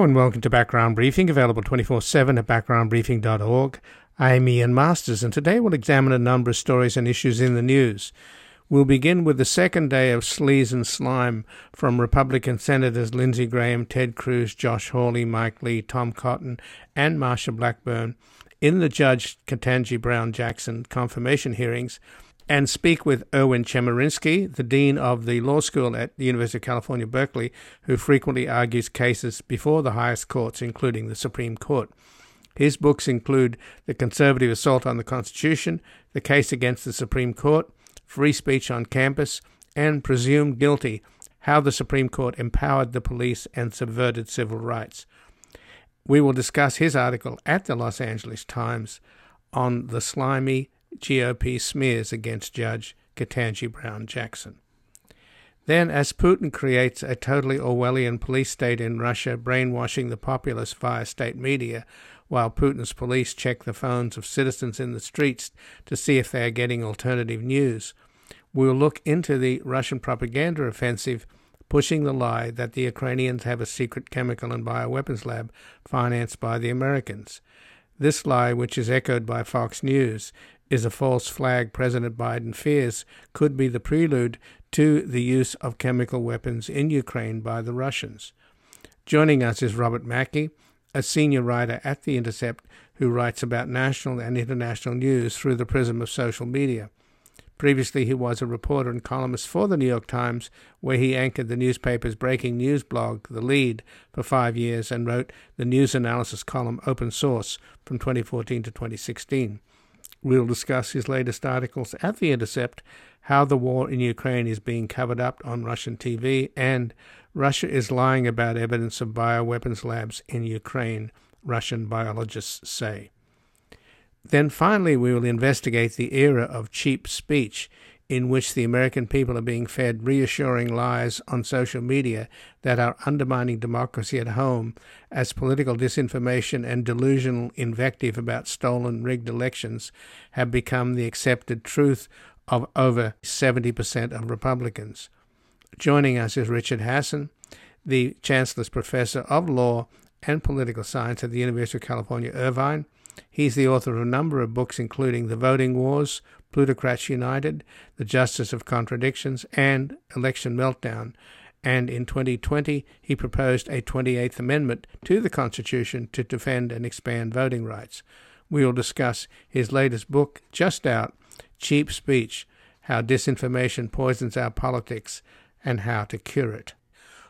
And welcome to Background Briefing, available 24 7 at backgroundbriefing.org. I'm Ian Masters, and today we'll examine a number of stories and issues in the news. We'll begin with the second day of sleaze and slime from Republican Senators Lindsey Graham, Ted Cruz, Josh Hawley, Mike Lee, Tom Cotton, and Marsha Blackburn in the Judge Ketanji Brown Jackson confirmation hearings and speak with Erwin Chemerinsky, the Dean of the Law School at the University of California, Berkeley, who frequently argues cases before the highest courts, including the Supreme Court. His books include The Conservative Assault on the Constitution, The Case Against the Supreme Court, Free Speech on Campus, and Presumed Guilty How the Supreme Court Empowered the Police and Subverted Civil Rights. We will discuss his article at the Los Angeles Times on the slimy GOP smears against Judge Ketanji Brown Jackson. Then, as Putin creates a totally Orwellian police state in Russia, brainwashing the populace via state media, while Putin's police check the phones of citizens in the streets to see if they are getting alternative news, we'll look into the Russian propaganda offensive pushing the lie that the Ukrainians have a secret chemical and bioweapons lab financed by the Americans. This lie, which is echoed by Fox News, is a false flag President Biden fears could be the prelude to the use of chemical weapons in Ukraine by the Russians. Joining us is Robert Mackey, a senior writer at The Intercept who writes about national and international news through the prism of social media. Previously, he was a reporter and columnist for the New York Times, where he anchored the newspaper's breaking news blog, The Lead, for five years and wrote the news analysis column Open Source from 2014 to 2016. We'll discuss his latest articles at The Intercept, how the war in Ukraine is being covered up on Russian TV, and Russia is lying about evidence of bioweapons labs in Ukraine, Russian biologists say. Then finally, we will investigate the era of cheap speech in which the American people are being fed reassuring lies on social media that are undermining democracy at home as political disinformation and delusional invective about stolen rigged elections have become the accepted truth of over 70% of Republicans. Joining us is Richard Hasen, the Chancellor's Professor of Law and Political Science at the University of California, Irvine. He's the author of a number of books, including The Voting Wars, Plutocrats United, The Justice of Contradictions, and Election Meltdown. And in 2020, he proposed a 28th Amendment to the Constitution to defend and expand voting rights. We will discuss his latest book, just out Cheap Speech How Disinformation Poisons Our Politics and How to Cure It.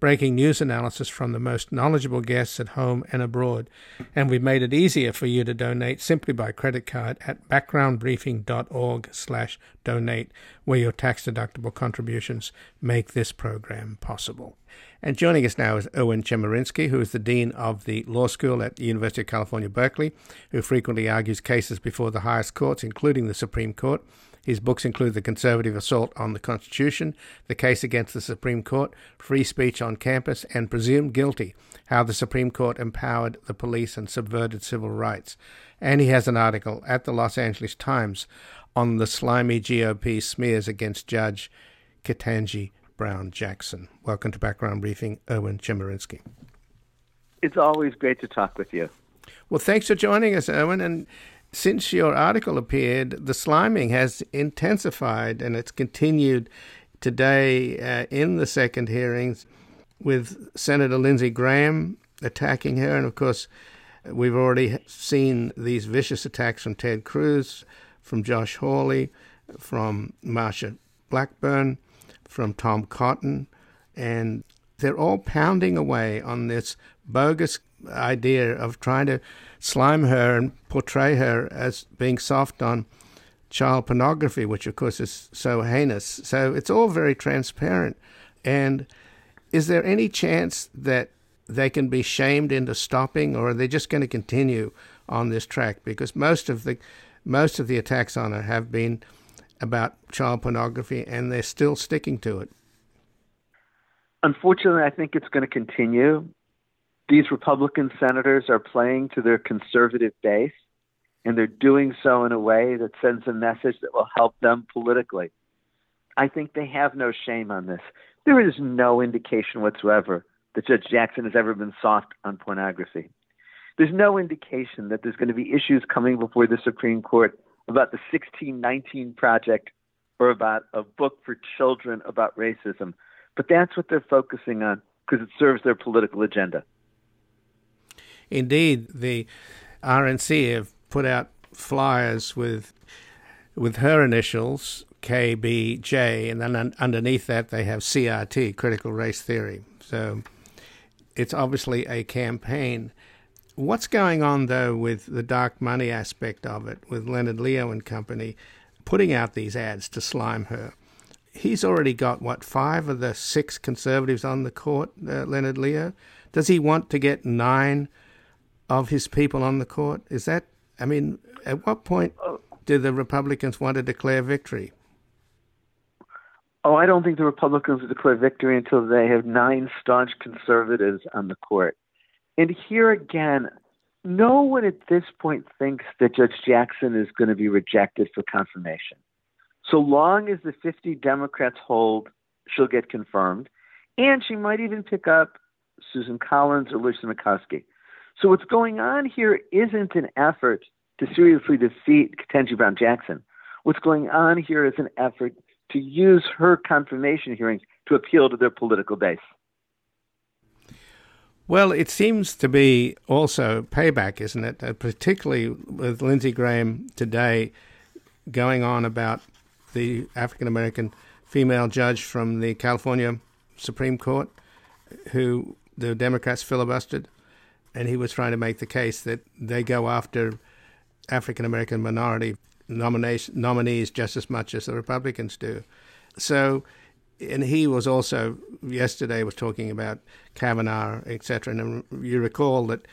breaking news analysis from the most knowledgeable guests at home and abroad. And we've made it easier for you to donate simply by credit card at backgroundbriefing.org slash donate, where your tax-deductible contributions make this program possible. And joining us now is Erwin Chemerinsky, who is the Dean of the Law School at the University of California, Berkeley, who frequently argues cases before the highest courts, including the Supreme Court. His books include The Conservative Assault on the Constitution, The Case Against the Supreme Court, Free Speech on Campus, and Presumed Guilty How the Supreme Court Empowered the Police and Subverted Civil Rights. And he has an article at the Los Angeles Times on the slimy GOP smears against Judge Ketanji Brown Jackson. Welcome to Background Briefing, Erwin Chemerinsky. It's always great to talk with you. Well, thanks for joining us, Erwin. And since your article appeared, the sliming has intensified and it's continued today uh, in the second hearings with Senator Lindsey Graham attacking her. And of course, we've already seen these vicious attacks from Ted Cruz, from Josh Hawley, from Marsha Blackburn, from Tom Cotton, and they're all pounding away on this bogus idea of trying to slime her and portray her as being soft on child pornography, which of course is so heinous. So it's all very transparent. And is there any chance that they can be shamed into stopping, or are they just going to continue on this track? Because most of the most of the attacks on her have been about child pornography, and they're still sticking to it. Unfortunately, I think it's going to continue. These Republican senators are playing to their conservative base, and they're doing so in a way that sends a message that will help them politically. I think they have no shame on this. There is no indication whatsoever that Judge Jackson has ever been soft on pornography. There's no indication that there's going to be issues coming before the Supreme Court about the 1619 Project or about a book for children about racism. But that's what they're focusing on because it serves their political agenda. Indeed, the RNC have put out flyers with with her initials KBJ, and then un- underneath that they have CRT, critical race theory. So it's obviously a campaign. What's going on though with the dark money aspect of it, with Leonard Leo and company putting out these ads to slime her? He's already got what five of the six conservatives on the court, uh, Leonard Leo. Does he want to get nine of his people on the court? Is that? I mean, at what point uh, do the Republicans want to declare victory? Oh, I don't think the Republicans will declare victory until they have nine staunch conservatives on the court. And here again, no one at this point thinks that Judge Jackson is going to be rejected for confirmation. So long as the 50 Democrats hold, she'll get confirmed. And she might even pick up Susan Collins or Lisa Murkowski. So what's going on here isn't an effort to seriously defeat Ketanji Brown Jackson. What's going on here is an effort to use her confirmation hearings to appeal to their political base. Well, it seems to be also payback, isn't it? Uh, particularly with Lindsey Graham today going on about the African American female judge from the California Supreme Court who the Democrats filibustered. And he was trying to make the case that they go after African American minority nominees just as much as the Republicans do. So, and he was also yesterday was talking about Kavanaugh, etc. And you recall that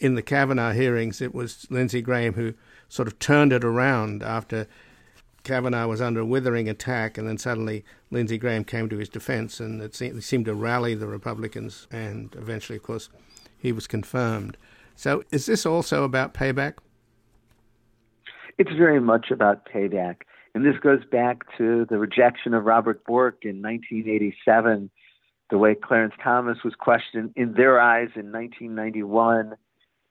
in the Kavanaugh hearings, it was Lindsey Graham who sort of turned it around after Kavanaugh was under a withering attack, and then suddenly Lindsey Graham came to his defense, and it seemed to rally the Republicans, and eventually, of course, he was confirmed. So, is this also about payback? It's very much about payback. And this goes back to the rejection of Robert Bork in 1987, the way Clarence Thomas was questioned in their eyes in 1991,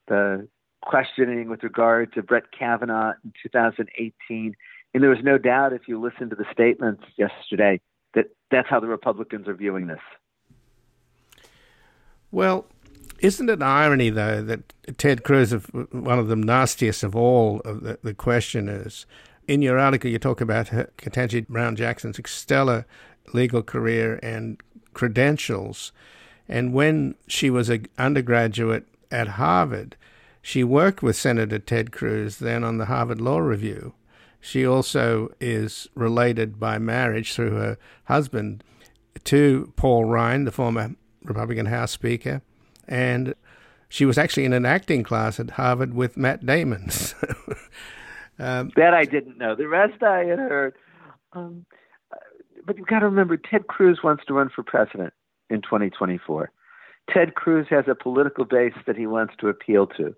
the questioning with regard to Brett Kavanaugh in 2018. And there was no doubt, if you listen to the statements yesterday, that that's how the Republicans are viewing this. Well, isn't it irony, though, that Ted Cruz, one of the nastiest of all of the, the questioners, in your article you talk about Ketanji Brown Jackson's stellar legal career and credentials. And when she was an undergraduate at Harvard, she worked with Senator Ted Cruz then on the Harvard Law Review. She also is related by marriage through her husband to Paul Ryan, the former Republican House Speaker and she was actually in an acting class at Harvard with Matt Damon. um, that I didn't know. The rest I had heard. Um, but you've got to remember, Ted Cruz wants to run for president in 2024. Ted Cruz has a political base that he wants to appeal to.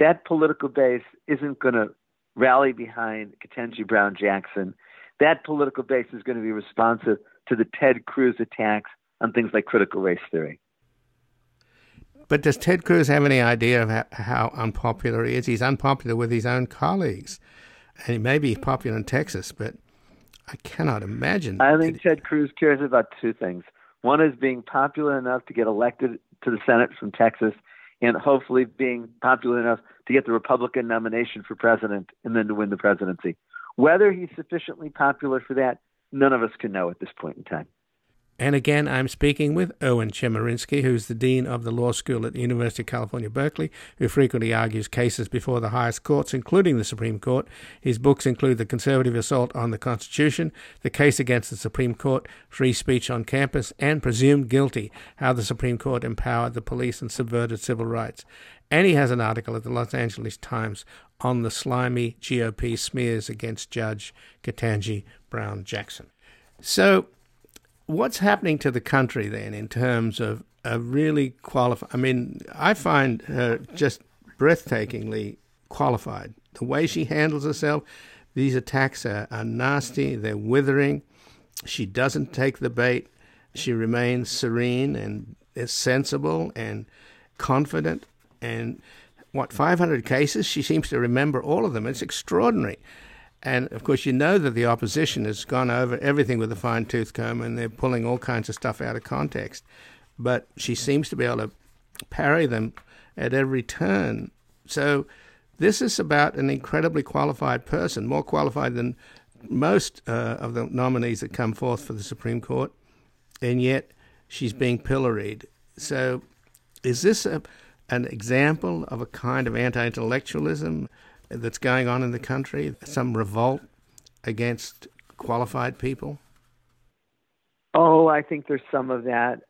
That political base isn't going to rally behind Ketanji Brown Jackson. That political base is going to be responsive to the Ted Cruz attacks on things like critical race theory. But does Ted Cruz have any idea of how, how, unpopular he is? He's unpopular with his own colleagues. And he may be popular in Texas, but I cannot imagine. I think Ted Cruz cares about two things. One is being popular enough to get elected to the Senate from Texas, and hopefully being popular enough to get the Republican nomination for president and then to win the presidency. Whether he's sufficiently popular for that, none of us can know at this point in time. And again, I'm speaking with Erwin Chemerinsky, who's the Dean of the Law School at the University of California, Berkeley, who frequently argues cases before the highest courts, including the Supreme Court. His books include The Conservative Assault on the Constitution, The Case Against the Supreme Court, Free Speech on Campus, and Presumed Guilty How the Supreme Court Empowered the Police and Subverted Civil Rights. And he has an article at the Los Angeles Times on the slimy GOP smears against Judge Ketanji Brown Jackson. So, what's happening to the country then in terms of a really qualified? I mean, I find her just breathtakingly qualified. The way she handles herself, these attacks are, are nasty, they're withering. She doesn't take the bait. She remains serene and sensible and confident. And what, 500 cases? She seems to remember all of them. It's extraordinary. And of course, you know that the opposition has gone over everything with a fine tooth comb and they're pulling all kinds of stuff out of context. But she seems to be able to parry them at every turn. So this is about an incredibly qualified person, more qualified than most uh, of the nominees that come forth for the Supreme Court, and yet she's being pilloried. So is this a, an example of a kind of anti intellectualism? That's going on in the country? Some revolt against qualified people? Oh, I think there's some of that.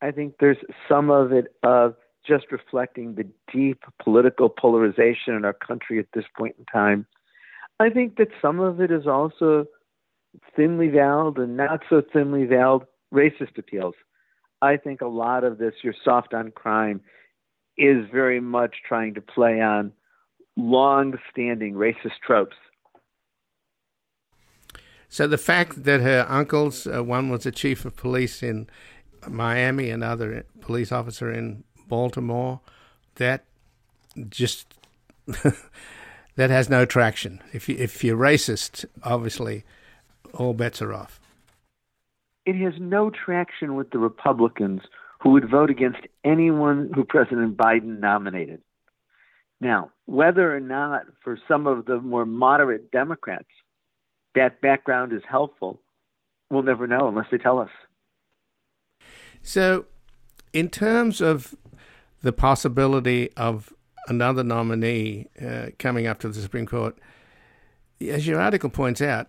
I think there's some of it of just reflecting the deep political polarization in our country at this point in time. I think that some of it is also thinly veiled and not so thinly veiled racist appeals. I think a lot of this, you're soft on crime, is very much trying to play on long standing racist tropes. So the fact that her uncles, uh, one was a chief of police in Miami, another police officer in Baltimore, that just that has no traction. If you, if you're racist, obviously, all bets are off. It has no traction with the Republicans who would vote against anyone who President Biden nominated. Now, whether or not for some of the more moderate Democrats that background is helpful, we'll never know unless they tell us. So, in terms of the possibility of another nominee uh, coming up to the Supreme Court, as your article points out,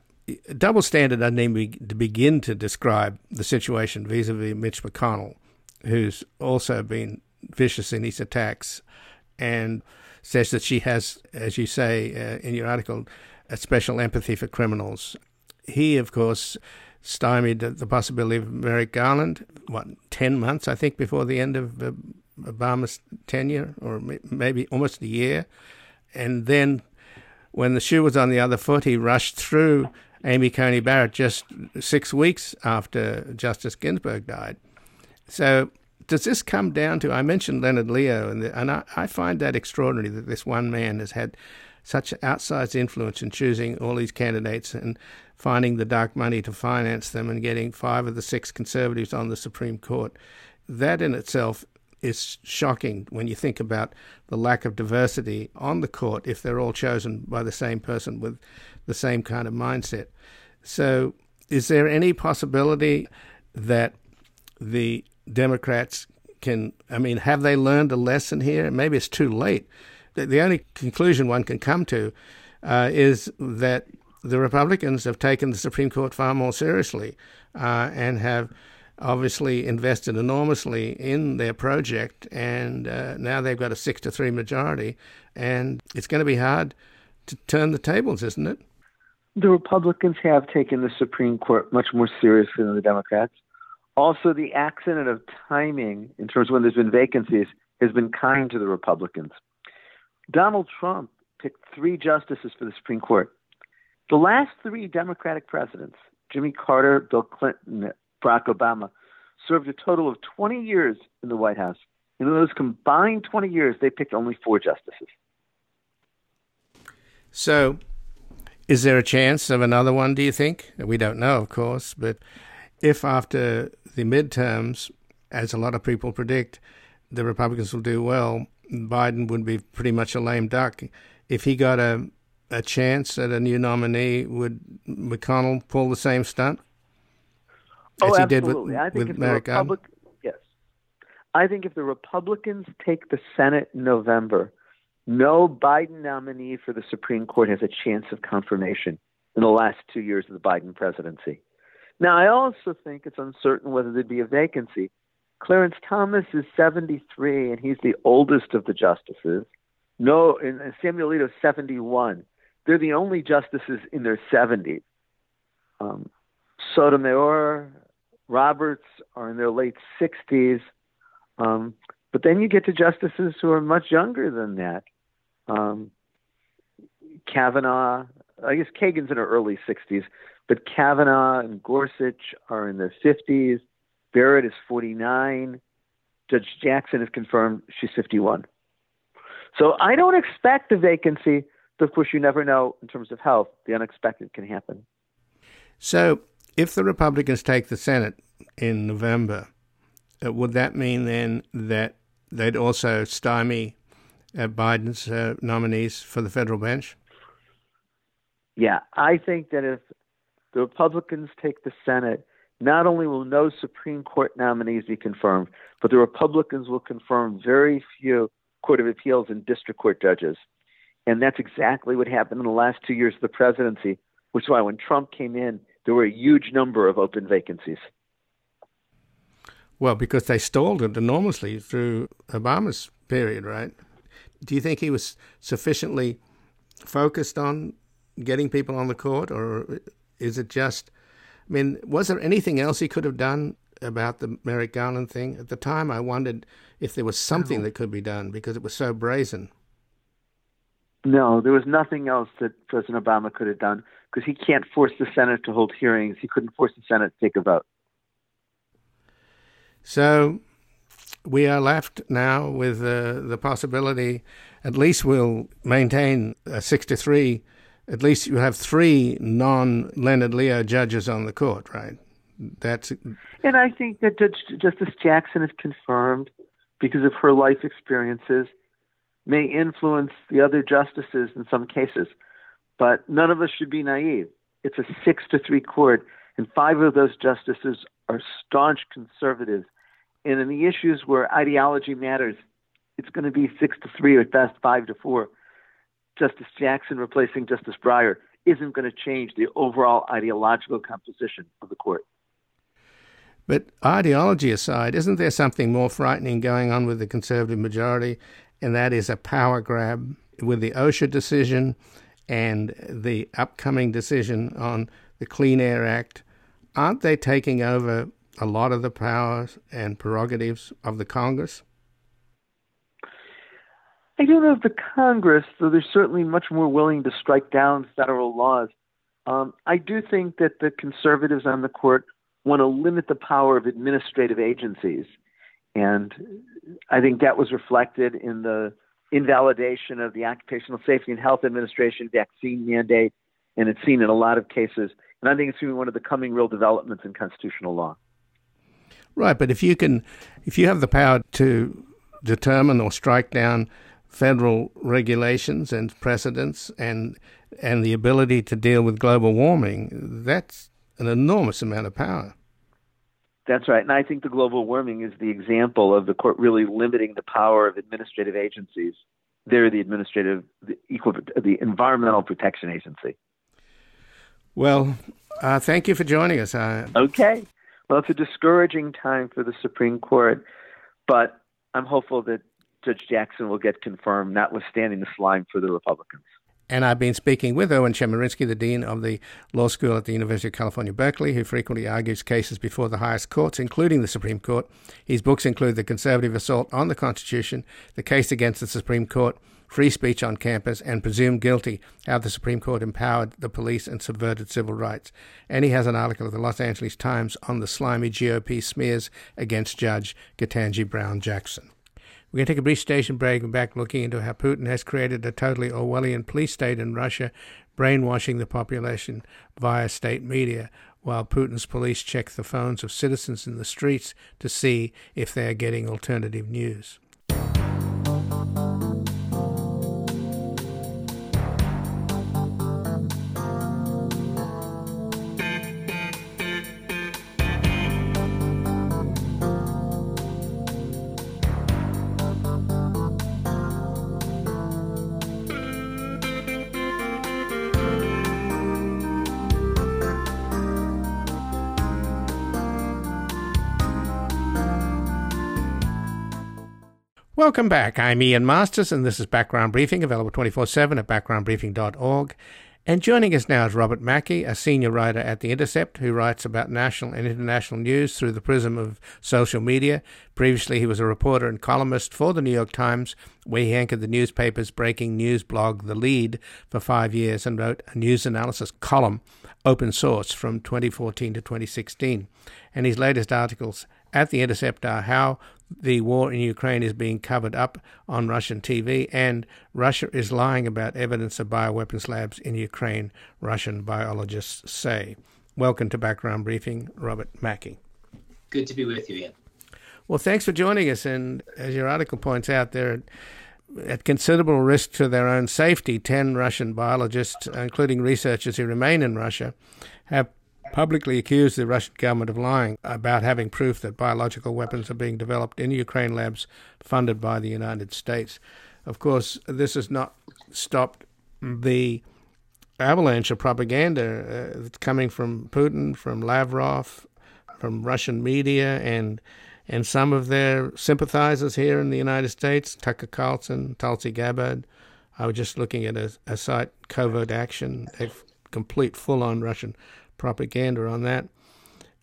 double standard doesn't even to begin to describe the situation vis-a-vis Mitch McConnell, who's also been vicious in his attacks and says that she has, as you say uh, in your article, a special empathy for criminals. He, of course, stymied the possibility of Merrick Garland, what, 10 months, I think, before the end of uh, Obama's tenure, or maybe almost a year. And then when the shoe was on the other foot, he rushed through Amy Coney Barrett just six weeks after Justice Ginsburg died. So does this come down to? I mentioned Leonard Leo, and, the, and I, I, find that extraordinary that this one man has had such outsized influence in choosing all these candidates and finding the dark money to finance them and getting five of the six conservatives on the Supreme Court. That in itself is shocking when you think about the lack of diversity on the court if they're all chosen by the same person with the same kind of mindset. So, is there any possibility that the Democrats can, I mean, have they learned a lesson here? Maybe it's too late. The, the only conclusion one can come to uh, is that the Republicans have taken the Supreme Court far more seriously uh, and have obviously invested enormously in their project, and uh, now they've got a six to three majority, and it's going to be hard to turn the tables, isn't it? The Republicans have taken the Supreme Court much more seriously than the Democrats. Also, the accident of timing in terms of when there's been vacancies has been kind to the Republicans. Donald Trump picked three justices for the Supreme Court. The last three Democratic presidents, Jimmy Carter, Bill Clinton, Barack Obama, served a total of 20 years in the White House. In those combined 20 years, they picked only four justices. So, is there a chance of another one, do you think? We don't know, of course, but if after the midterms, as a lot of people predict, the Republicans will do well, Biden would be pretty much a lame duck. If he got a a chance at a new nominee, would McConnell pull the same stunt? oh, as he absolutely. did I with, think with if Merrick the? Republic, yes, I think if the Republicans take the Senate in November, no Biden nominee for the Supreme Court has a chance of confirmation in the last two years of the Biden presidency. Now, I also think it's uncertain whether there'd be a vacancy. Clarence Thomas is 73, and he's the oldest of the justices. No, and Samuel Alito 71. They're the only justices in their 70s. Um, Sotomayor, Roberts are in their late 60s. Um, but then you get to justices who are much younger than that. Um, Kavanaugh, I guess Kagan's in her early 60s, but Kavanaugh and Gorsuch are in their 50s. Barrett is 49. Judge Jackson is confirmed she's 51. So I don't expect a vacancy, but of course, you never know in terms of health. The unexpected can happen. So, if the Republicans take the Senate in November, uh, would that mean then that they'd also stymie uh, Biden's uh, nominees for the federal bench? Yeah, I think that if the Republicans take the Senate, not only will no Supreme Court nominees be confirmed, but the Republicans will confirm very few Court of Appeals and district court judges. And that's exactly what happened in the last two years of the presidency, which is why when Trump came in, there were a huge number of open vacancies. Well, because they stalled it enormously through Obama's period, right? Do you think he was sufficiently focused on getting people on the court, or is it just? I mean, was there anything else he could have done about the Merrick Garland thing? At the time, I wondered if there was something that could be done because it was so brazen. No, there was nothing else that President Obama could have done because he can't force the Senate to hold hearings. He couldn't force the Senate to take a vote. So we are left now with uh, the possibility, at least we'll maintain a six to three. At least you have three non Leonard Leo judges on the court, right? That's and I think that Judge, Justice Jackson is confirmed because of her life experiences, may influence the other justices in some cases, but none of us should be naive. It's a six to three court, and five of those justices are staunch conservatives. And in the issues where ideology matters, it's going to be six to three or at best five to four. Justice Jackson replacing Justice Breyer isn't going to change the overall ideological composition of the court. But ideology aside, isn't there something more frightening going on with the conservative majority? And that is a power grab with the OSHA decision and the upcoming decision on the Clean Air Act. Aren't they taking over a lot of the powers and prerogatives of the Congress? I don't know if the Congress, though they're certainly much more willing to strike down federal laws. Um, I do think that the conservatives on the court want to limit the power of administrative agencies. And I think that was reflected in the invalidation of the Occupational Safety and Health Administration vaccine mandate, and it's seen in a lot of cases. And I think it's going to be one of the coming real developments in constitutional law. Right, but if you can, if you have the power to determine or strike down federal regulations and precedents and and the ability to deal with global warming, that's an enormous amount of power. That's right. And I think the global warming is the example of the court really limiting the power of administrative agencies. They're the administrative, the equal, the Environmental Protection Agency. Well, uh, thank you for joining us. Uh, okay. Well, it's a discouraging time for the Supreme Court, but I'm hopeful that Judge Jackson will get confirmed, notwithstanding the slime for the Republicans. And I've been speaking with Erwin Chemerinsky, the Dean of the Law School at the University of California, Berkeley, who frequently argues cases before the highest courts, including the Supreme Court. His books include The Conservative Assault on the Constitution, The Case Against the Supreme Court, Free Speech on Campus, and Presumed Guilty How the Supreme Court Empowered the Police and Subverted Civil Rights. And he has an article at the Los Angeles Times on the slimy GOP smears against Judge Ketanji Brown Jackson. We're going to take a brief station break and back looking into how Putin has created a totally Orwellian police state in Russia, brainwashing the population via state media, while Putin's police check the phones of citizens in the streets to see if they are getting alternative news. Welcome back. I'm Ian Masters, and this is Background Briefing, available 24 7 at backgroundbriefing.org. And joining us now is Robert Mackey, a senior writer at The Intercept, who writes about national and international news through the prism of social media. Previously, he was a reporter and columnist for The New York Times, where he anchored the newspaper's breaking news blog, The Lead, for five years and wrote a news analysis column, open source, from 2014 to 2016. And his latest articles at The Intercept are How the war in Ukraine is being covered up on Russian TV, and Russia is lying about evidence of bioweapons labs in Ukraine, Russian biologists say. Welcome to Background Briefing, Robert Mackey. Good to be with you, Ian. Well, thanks for joining us. And as your article points out, they're at considerable risk to their own safety. Ten Russian biologists, including researchers who remain in Russia, have publicly accused the Russian government of lying about having proof that biological weapons are being developed in Ukraine labs funded by the United States. Of course, this has not stopped the avalanche of propaganda uh, coming from Putin, from Lavrov, from Russian media, and and some of their sympathizers here in the United States, Tucker Carlson, Tulsi Gabbard. I was just looking at a, a site, Covert Action, a complete full-on Russian propaganda on that.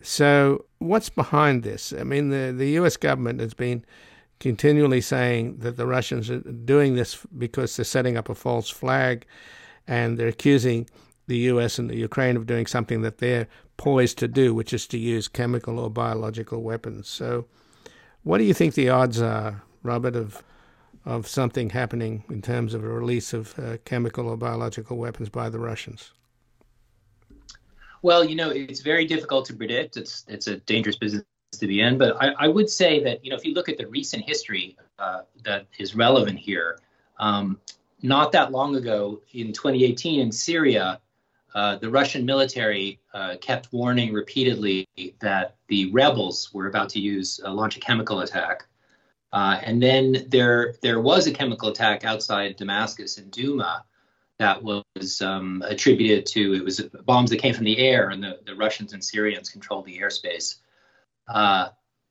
So, what's behind this? I mean, the, the U.S. government has been continually saying that the Russians are doing this because they're setting up a false flag and they're accusing the U.S. and the Ukraine of doing something that they're poised to do, which is to use chemical or biological weapons. So, what do you think the odds are, Robert, of of something happening in terms of a release of uh, chemical or biological weapons by the Russians? Well, you know, it's very difficult to predict. It's it's a dangerous business to be in. But I, I would say that you know, if you look at the recent history uh, that is relevant here, um, not that long ago, in 2018 in Syria, uh, the Russian military uh, kept warning repeatedly that the rebels were about to use uh, launch a chemical attack. Uh, and then there there was a chemical attack outside Damascus in Douma that was um, attributed to it was bombs that came from the air, and the, the Russians and Syrians controlled the airspace. Uh,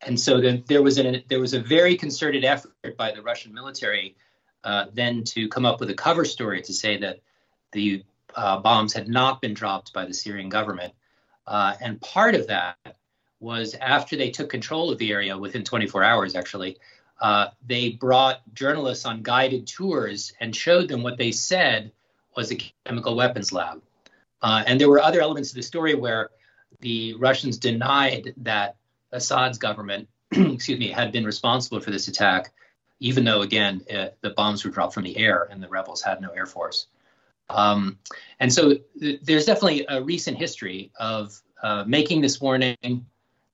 and so the, there was an there was a very concerted effort by the Russian military uh, then to come up with a cover story to say that the uh, bombs had not been dropped by the Syrian government. Uh, and part of that was after they took control of the area within 24 hours, actually, uh, they brought journalists on guided tours and showed them what they said was a chemical weapons lab. Uh, and there were other elements of the story where the Russians denied that Assad's government, excuse me, had been responsible for this attack, even though, again, uh, the bombs were dropped from the air and the rebels had no air force. Um, and so th- there's definitely a recent history of uh, making this warning,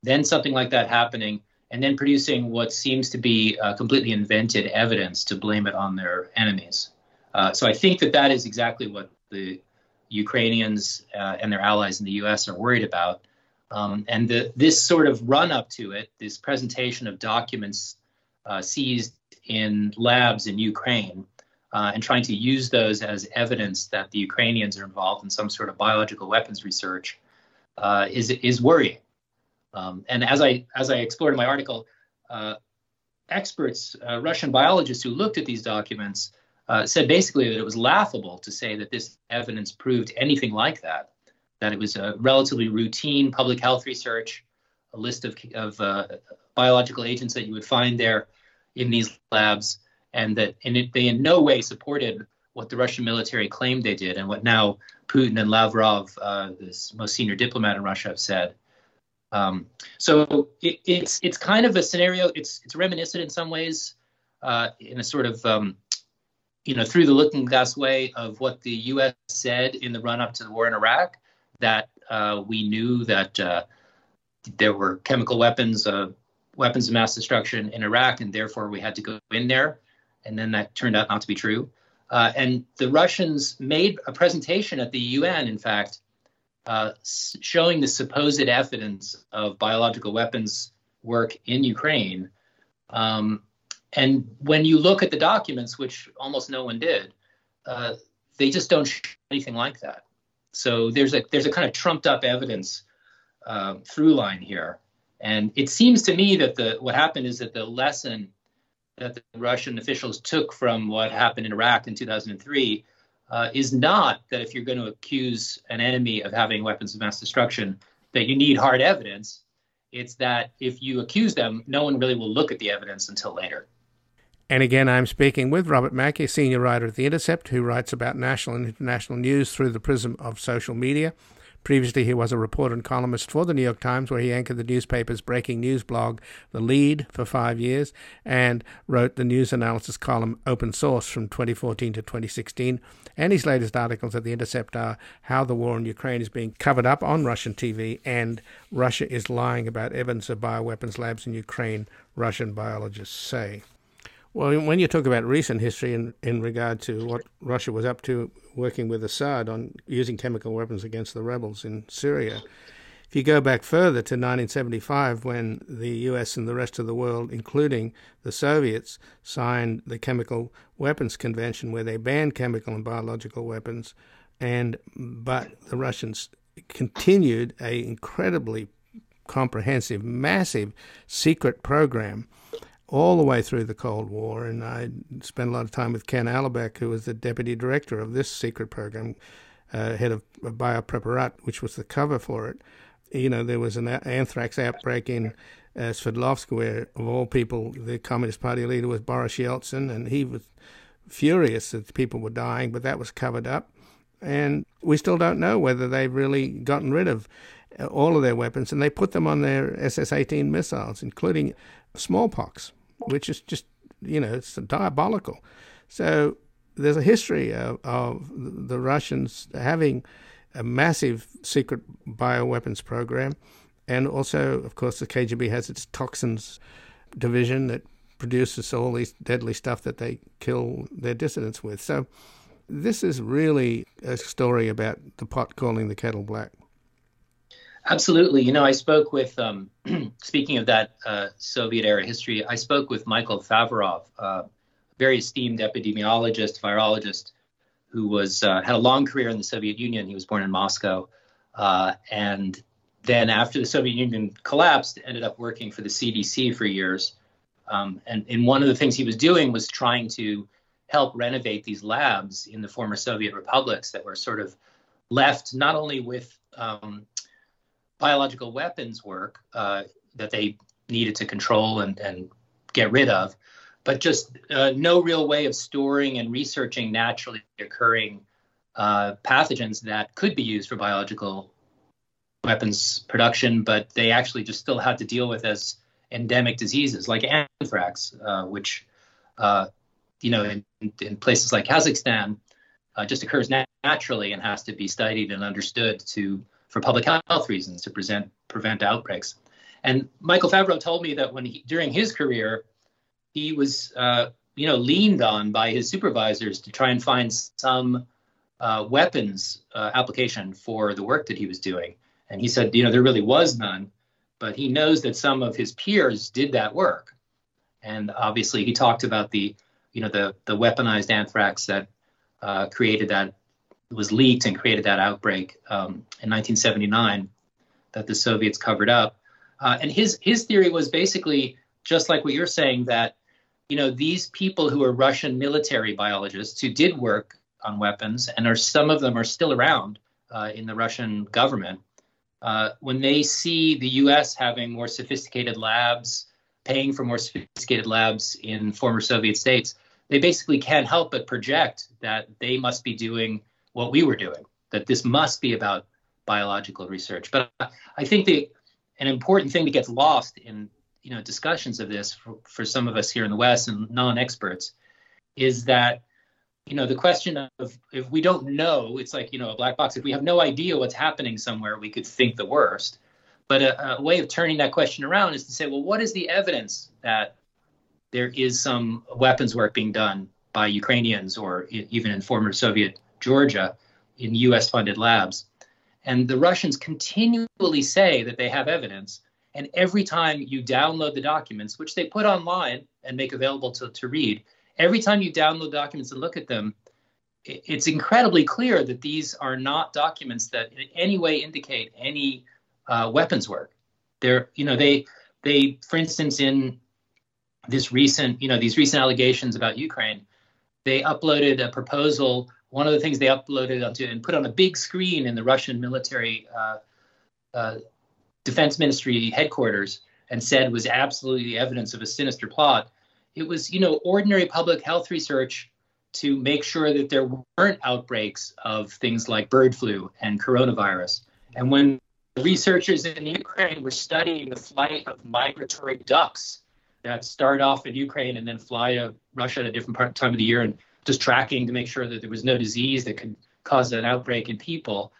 then something like that happening, and then producing what seems to be uh, completely invented evidence to blame it on their enemies. Uh, so I think that that is exactly what the Ukrainians uh, and their allies in the U.S. are worried about. Um, and the, this sort of run up to it, this presentation of documents uh, seized in labs in Ukraine, uh, and trying to use those as evidence that the Ukrainians are involved in some sort of biological weapons research, uh, is is worrying. Um, and as I as I explored in my article, experts, Russian biologists who looked at these documents uh, said basically that it was laughable to say that this evidence proved anything like that, that it was a relatively routine public health research, a list of, of uh, biological agents that you would find there in these labs, and that and it, they in no way supported what the Russian military claimed they did, and what now Putin and Lavrov, uh, this most senior diplomat in Russia, have said. Um, so it, it's it's kind of a scenario. It's it's reminiscent in some ways, uh, in a sort of um, you know, through the looking glass way of what the U.S. said in the run up to the war in Iraq, that uh, we knew that uh, there were chemical weapons, uh, weapons of mass destruction in Iraq, and therefore we had to go in there. And then that turned out not to be true. Uh, and the Russians made a presentation at the UN, in fact, uh, showing the supposed evidence of biological weapons work in Ukraine. Um, and when you look at the documents, which almost no one did, uh, they just don't show anything like that. So there's a there's a kind of trumped up evidence uh, through line here, and it seems to me that the what happened is that the lesson that the Russian officials took from what happened in Iraq in 2003 uh, is not that if you're going to accuse an enemy of having weapons of mass destruction, that you need hard evidence. It's that if you accuse them, no one really will look at the evidence until later. And again, I'm speaking with Robert Mackey, senior writer at The Intercept, who writes about national and international news through the prism of social media. Previously, he was a reporter and columnist for the New York Times, where he anchored the newspaper's breaking news blog, The Lead, for five years, and wrote the news analysis column Open Source from 2014 to 2016. And his latest articles at The Intercept are How the War in Ukraine is Being Covered Up on Russian TV and Russia is Lying About Evidence of Bioweapons Labs in Ukraine, Russian Biologists Say. Well, when you talk about recent history in, in regard to what Russia was up to working with Assad on using chemical weapons against the rebels in Syria, if you go back further to 1975, when the US and the rest of the world, including the Soviets, signed the Chemical Weapons Convention, where they banned chemical and biological weapons, and but the Russians continued a incredibly comprehensive, massive secret program all the way through the Cold War. And I spent a lot of time with Ken Alibek, who was the deputy director of this secret program, uh, head of, of Biopreparat, which was the cover for it. You know, there was an anthrax outbreak in uh, Sverdlovsk, where, of all people, the Communist Party leader was Boris Yeltsin, and he was furious that people were dying, but that was covered up. And we still don't know whether they've really gotten rid of uh, all of their weapons, and they put them on their SS 18 missiles, including smallpox which is just you know it's diabolical. So there's a history of, of the Russians having a massive secret bioweapons program, and also, of course, the KGB has its toxins division that produces all these deadly stuff that they kill their dissidents with. So this is really a story about the pot calling the kettle black. Absolutely. You know, I spoke with, um, speaking of that uh, Soviet era history, I spoke with Michael Favorov, uh, very esteemed epidemiologist, virologist, who was uh, had a long career in the Soviet Union. He was born in Moscow, uh, and then after the Soviet Union collapsed, ended up working for the CDC for years. Um, and, and one of the things he was doing was trying to help renovate these labs in the former Soviet republics that were sort of left not only with um, biological weapons work uh, that they needed to control and, and get rid of, but just uh, no real way of storing and researching naturally occurring uh, pathogens that could be used for biological weapons production, but they actually just still had to deal with as endemic diseases like anthrax, uh, which, uh, you know, in, in, places like Kazakhstan, uh, just occurs nat- naturally and has to be studied and understood to for public health reasons to present, prevent outbreaks. And Michael Favorov told me that when he, during his career, he was, uh, you know, leaned on by his supervisors to try and find some uh, weapons uh, application for the work that he was doing. And he said, you know, there really was none, but he knows that some of his peers did that work. And obviously, he talked about the, you know, the the weaponized anthrax that uh, created that was leaked and created that outbreak um, in 1979 that the Soviets covered up. Uh, and his his theory was basically just like what you're saying that you know these people who are Russian military biologists who did work on weapons and are some of them are still around uh, in the Russian government. Uh, when they see the U.S. having more sophisticated labs, paying for more sophisticated labs in former Soviet states, they basically can't help but project that they must be doing what we were doing, that this must be about biological research. But I think the an important thing that gets lost in you know discussions of this for, for some of us here in the West and non-experts is that you know the question of if we don't know, it's like you know a black box. If we have no idea what's happening somewhere, we could think the worst. But a, a way of turning that question around is to say, well, what is the evidence that there is some weapons work being done by Ukrainians or even in former Soviet Georgia in US funded labs. And the Russians continually say that they have evidence. And every time you download the documents, which they put online and make available to, to read, every time you download documents and look at them, it's incredibly clear that these are not documents that in any way indicate any uh, weapons work. They're, you know, they, they, for instance, in this recent, you know, these recent allegations about Ukraine, they uploaded a proposal. One of the things they uploaded onto and put on a big screen in the Russian military uh, uh, defense ministry headquarters and said was absolutely evidence of a sinister plot. It was, you know, ordinary public health research to make sure that there weren't outbreaks of things like bird flu and coronavirus. And when researchers in Ukraine were studying the flight of migratory ducks that start off in Ukraine and then fly to Russia at a different part, time of the year and just tracking to make sure that there was no disease that could cause an outbreak in people.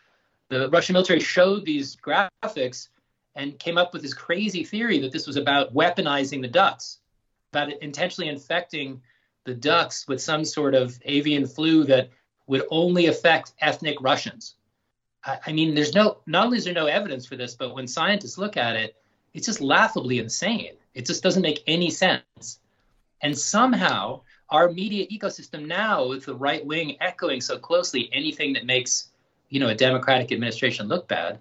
The Russian military showed these graphics and came up with this crazy theory that this was about weaponizing the ducks, about intentionally infecting the ducks with some sort of avian flu that would only affect ethnic Russians. I, I mean, there's no, not only is there no evidence for this, but when scientists look at it, it's just laughably insane. It just doesn't make any sense. And somehow, our media ecosystem now, with the right wing echoing so closely anything that makes, you know, a democratic administration look bad,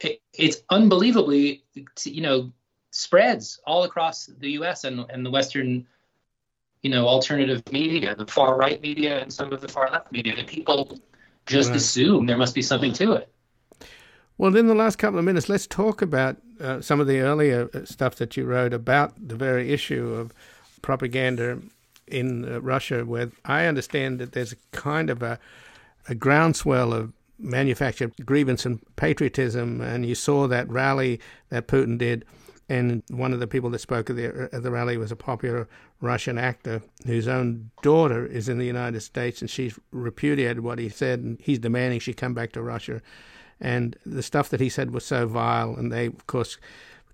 it, it's unbelievably, you know, spreads all across the U.S. and, and the Western, you know, alternative media, the far right media, and some of the far left media. That people just right. assume there must be something to it. Well, in the last couple of minutes, let's talk about uh, some of the earlier uh, stuff that you wrote about the very issue of propaganda in uh, Russia, where I understand that there's a kind of a, a groundswell of manufactured grievance and patriotism, and you saw that rally that Putin did. And one of the people that spoke at the, at the rally was a popular Russian actor whose own daughter is in the United States, and she's repudiated what he said, and he's demanding she come back to Russia. And the stuff that he said was so vile, and they, of course,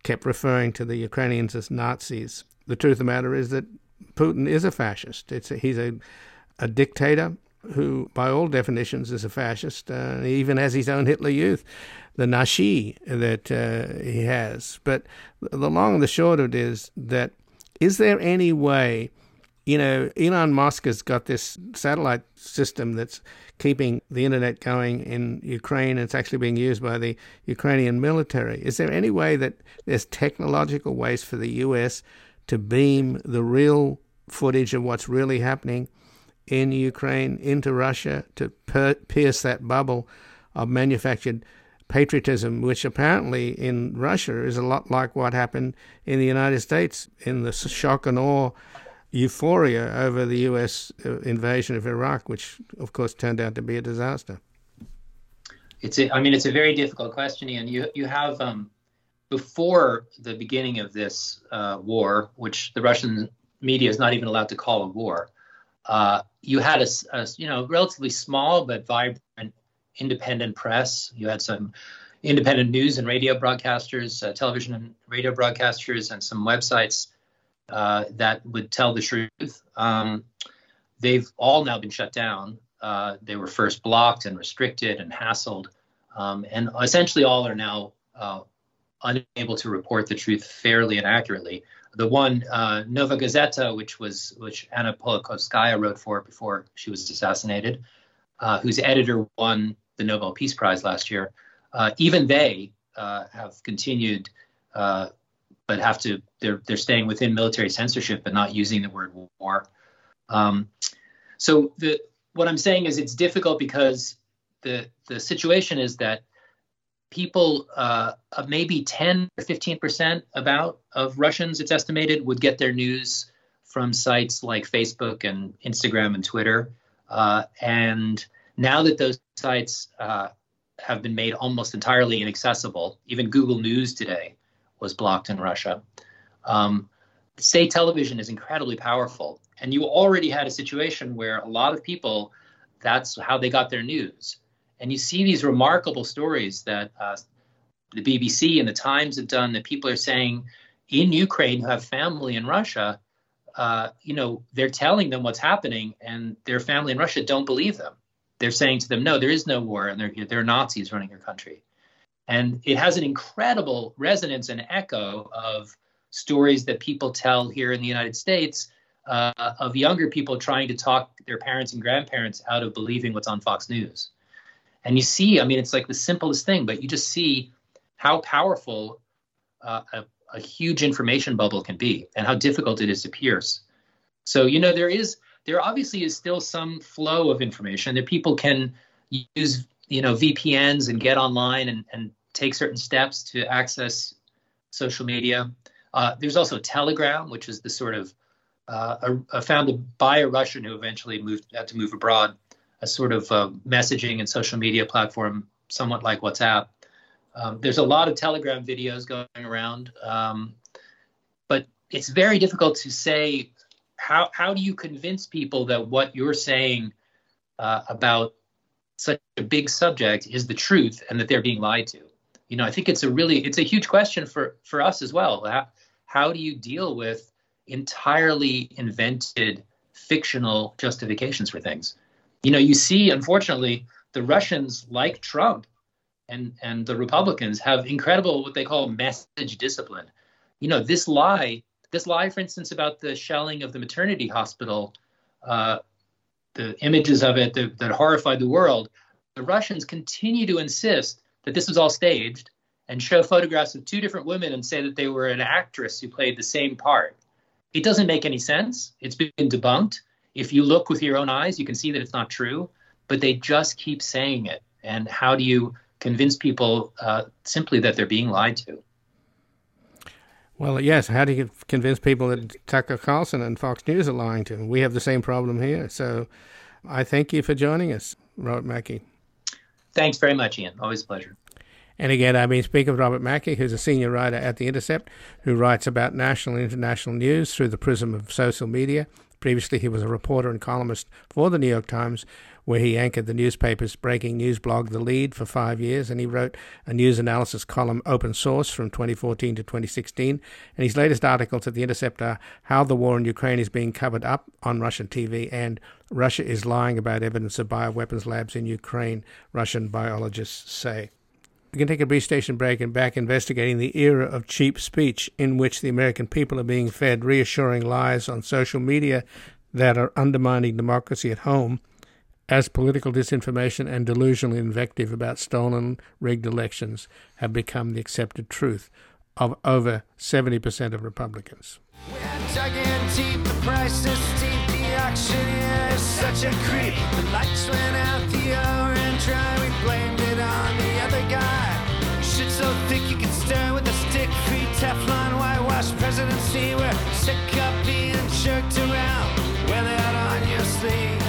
kept referring to the Ukrainians as Nazis. The truth of the matter is that Putin is a fascist. It's a, he's a, a dictator who, by all definitions, is a fascist. Uh, he even has his own Hitler Youth, the Nashi that uh, he has. But the long and the short of it is that is there any way, you know, Elon Musk has got this satellite system that's keeping the internet going in Ukraine. It's actually being used by the Ukrainian military. Is there any way that there's technological ways for the U.S. to beam the real footage of what's really happening in Ukraine into Russia to per- pierce that bubble of manufactured patriotism, which apparently in Russia is a lot like what happened in the United States in the shock and awe euphoria over the U.S. Uh, invasion of Iraq, which of course turned out to be a disaster. It's a, I mean, it's a very difficult question, Ian. You you have um, before the beginning of this uh, war, which the Russian media is not even allowed to call a war. Uh, you had a, a, you know relatively small but vibrant independent press. You had some independent news and radio broadcasters, uh, television and radio broadcasters, and some websites uh, that would tell the truth. Um, they've all now been shut down. Uh, they were first blocked and restricted and hassled, um, and essentially all are now uh, unable to report the truth fairly and accurately. The one uh, Novaya Gazeta, which was which Anna Politkovskaya wrote for before she was assassinated, uh, whose editor won the Nobel Peace Prize last year, uh, even they uh, have continued, uh, but have to they're they're staying within military censorship, but not using the word war. Um, so the what I'm saying is it's difficult because the the situation is that people, uh, maybe 10 or 15 percent about of Russians, it's estimated, would get their news from sites like Facebook and Instagram and Twitter. Uh, and now that those sites uh, have been made almost entirely inaccessible, even Google News today was blocked in Russia. Um, state television is incredibly powerful. And you already had a situation where a lot of people, that's how they got their news. And you see these remarkable stories that uh, the BBC and the Times have done that people are saying in Ukraine who have family in Russia, uh, you know, they're telling them what's happening, and their family in Russia don't believe them. They're saying to them, "No, there is no war, and they're they're Nazis running your country." And it has an incredible resonance and echo of stories that people tell here in the United States uh, of younger people trying to talk their parents and grandparents out of believing what's on Fox News. And you see, I mean, it's like the simplest thing, but you just see how powerful uh, a, a huge information bubble can be and how difficult it is to pierce. So, you know, there is there obviously is still some flow of information that people can use, you know, VPNs and get online and, and take certain steps to access social media. Uh, there's also Telegram, which is the sort of uh, a, a founded by a Russian who eventually moved had to move abroad, a sort of uh, messaging and social media platform, somewhat like WhatsApp. Um, there's a lot of Telegram videos going around, um, but it's very difficult to say how how do you convince people that what you're saying uh, about such a big subject is the truth and that they're being lied to. You know, I think it's a really it's a huge question for for us as well. How, how do you deal with entirely invented fictional justifications for things? You know, you see, unfortunately, the Russians, like Trump, and and the Republicans have incredible what they call message discipline. You know, this lie, this lie, for instance, about the shelling of the maternity hospital, uh, the images of it that, that horrified the world. The Russians continue to insist that this was all staged and show photographs of two different women and say that they were an actress who played the same part. It doesn't make any sense. It's been debunked. If you look with your own eyes, you can see that it's not true, but they just keep saying it. And how do you convince people uh, simply that they're being lied to. Well, yes. How do you convince people that Tucker Carlson and Fox News are lying to them? We have the same problem here. So I thank you for joining us, Robert Mackey. Thanks very much, Ian. Always a pleasure. And again, I've been speaking with Robert Mackey, who's a senior writer at The Intercept, who writes about national and international news through the prism of social media. Previously, he was a reporter and columnist for the New York Times, where he anchored the newspaper's breaking news blog, The Lead, for five years, and he wrote a news analysis column, Open Source, from 2014 to 2016. And his latest articles at The Intercept are How the War in Ukraine is Being Covered Up on Russian TV and Russia is Lying About Evidence of Bioweapons Labs in Ukraine, Russian biologists say. We can take a brief station break and back investigating the era of cheap speech in which the American people are being fed reassuring lies on social media that are undermining democracy at home as political disinformation and delusional invective about stolen, rigged elections have become the accepted truth of over 70% of Republicans. Such a creep. The lights went out, the orange dry, we blamed it on the guy. Shit so thick you can stir with a stick, free Teflon, whitewash presidency. We're sick of being jerked around, wear that on your sleeve.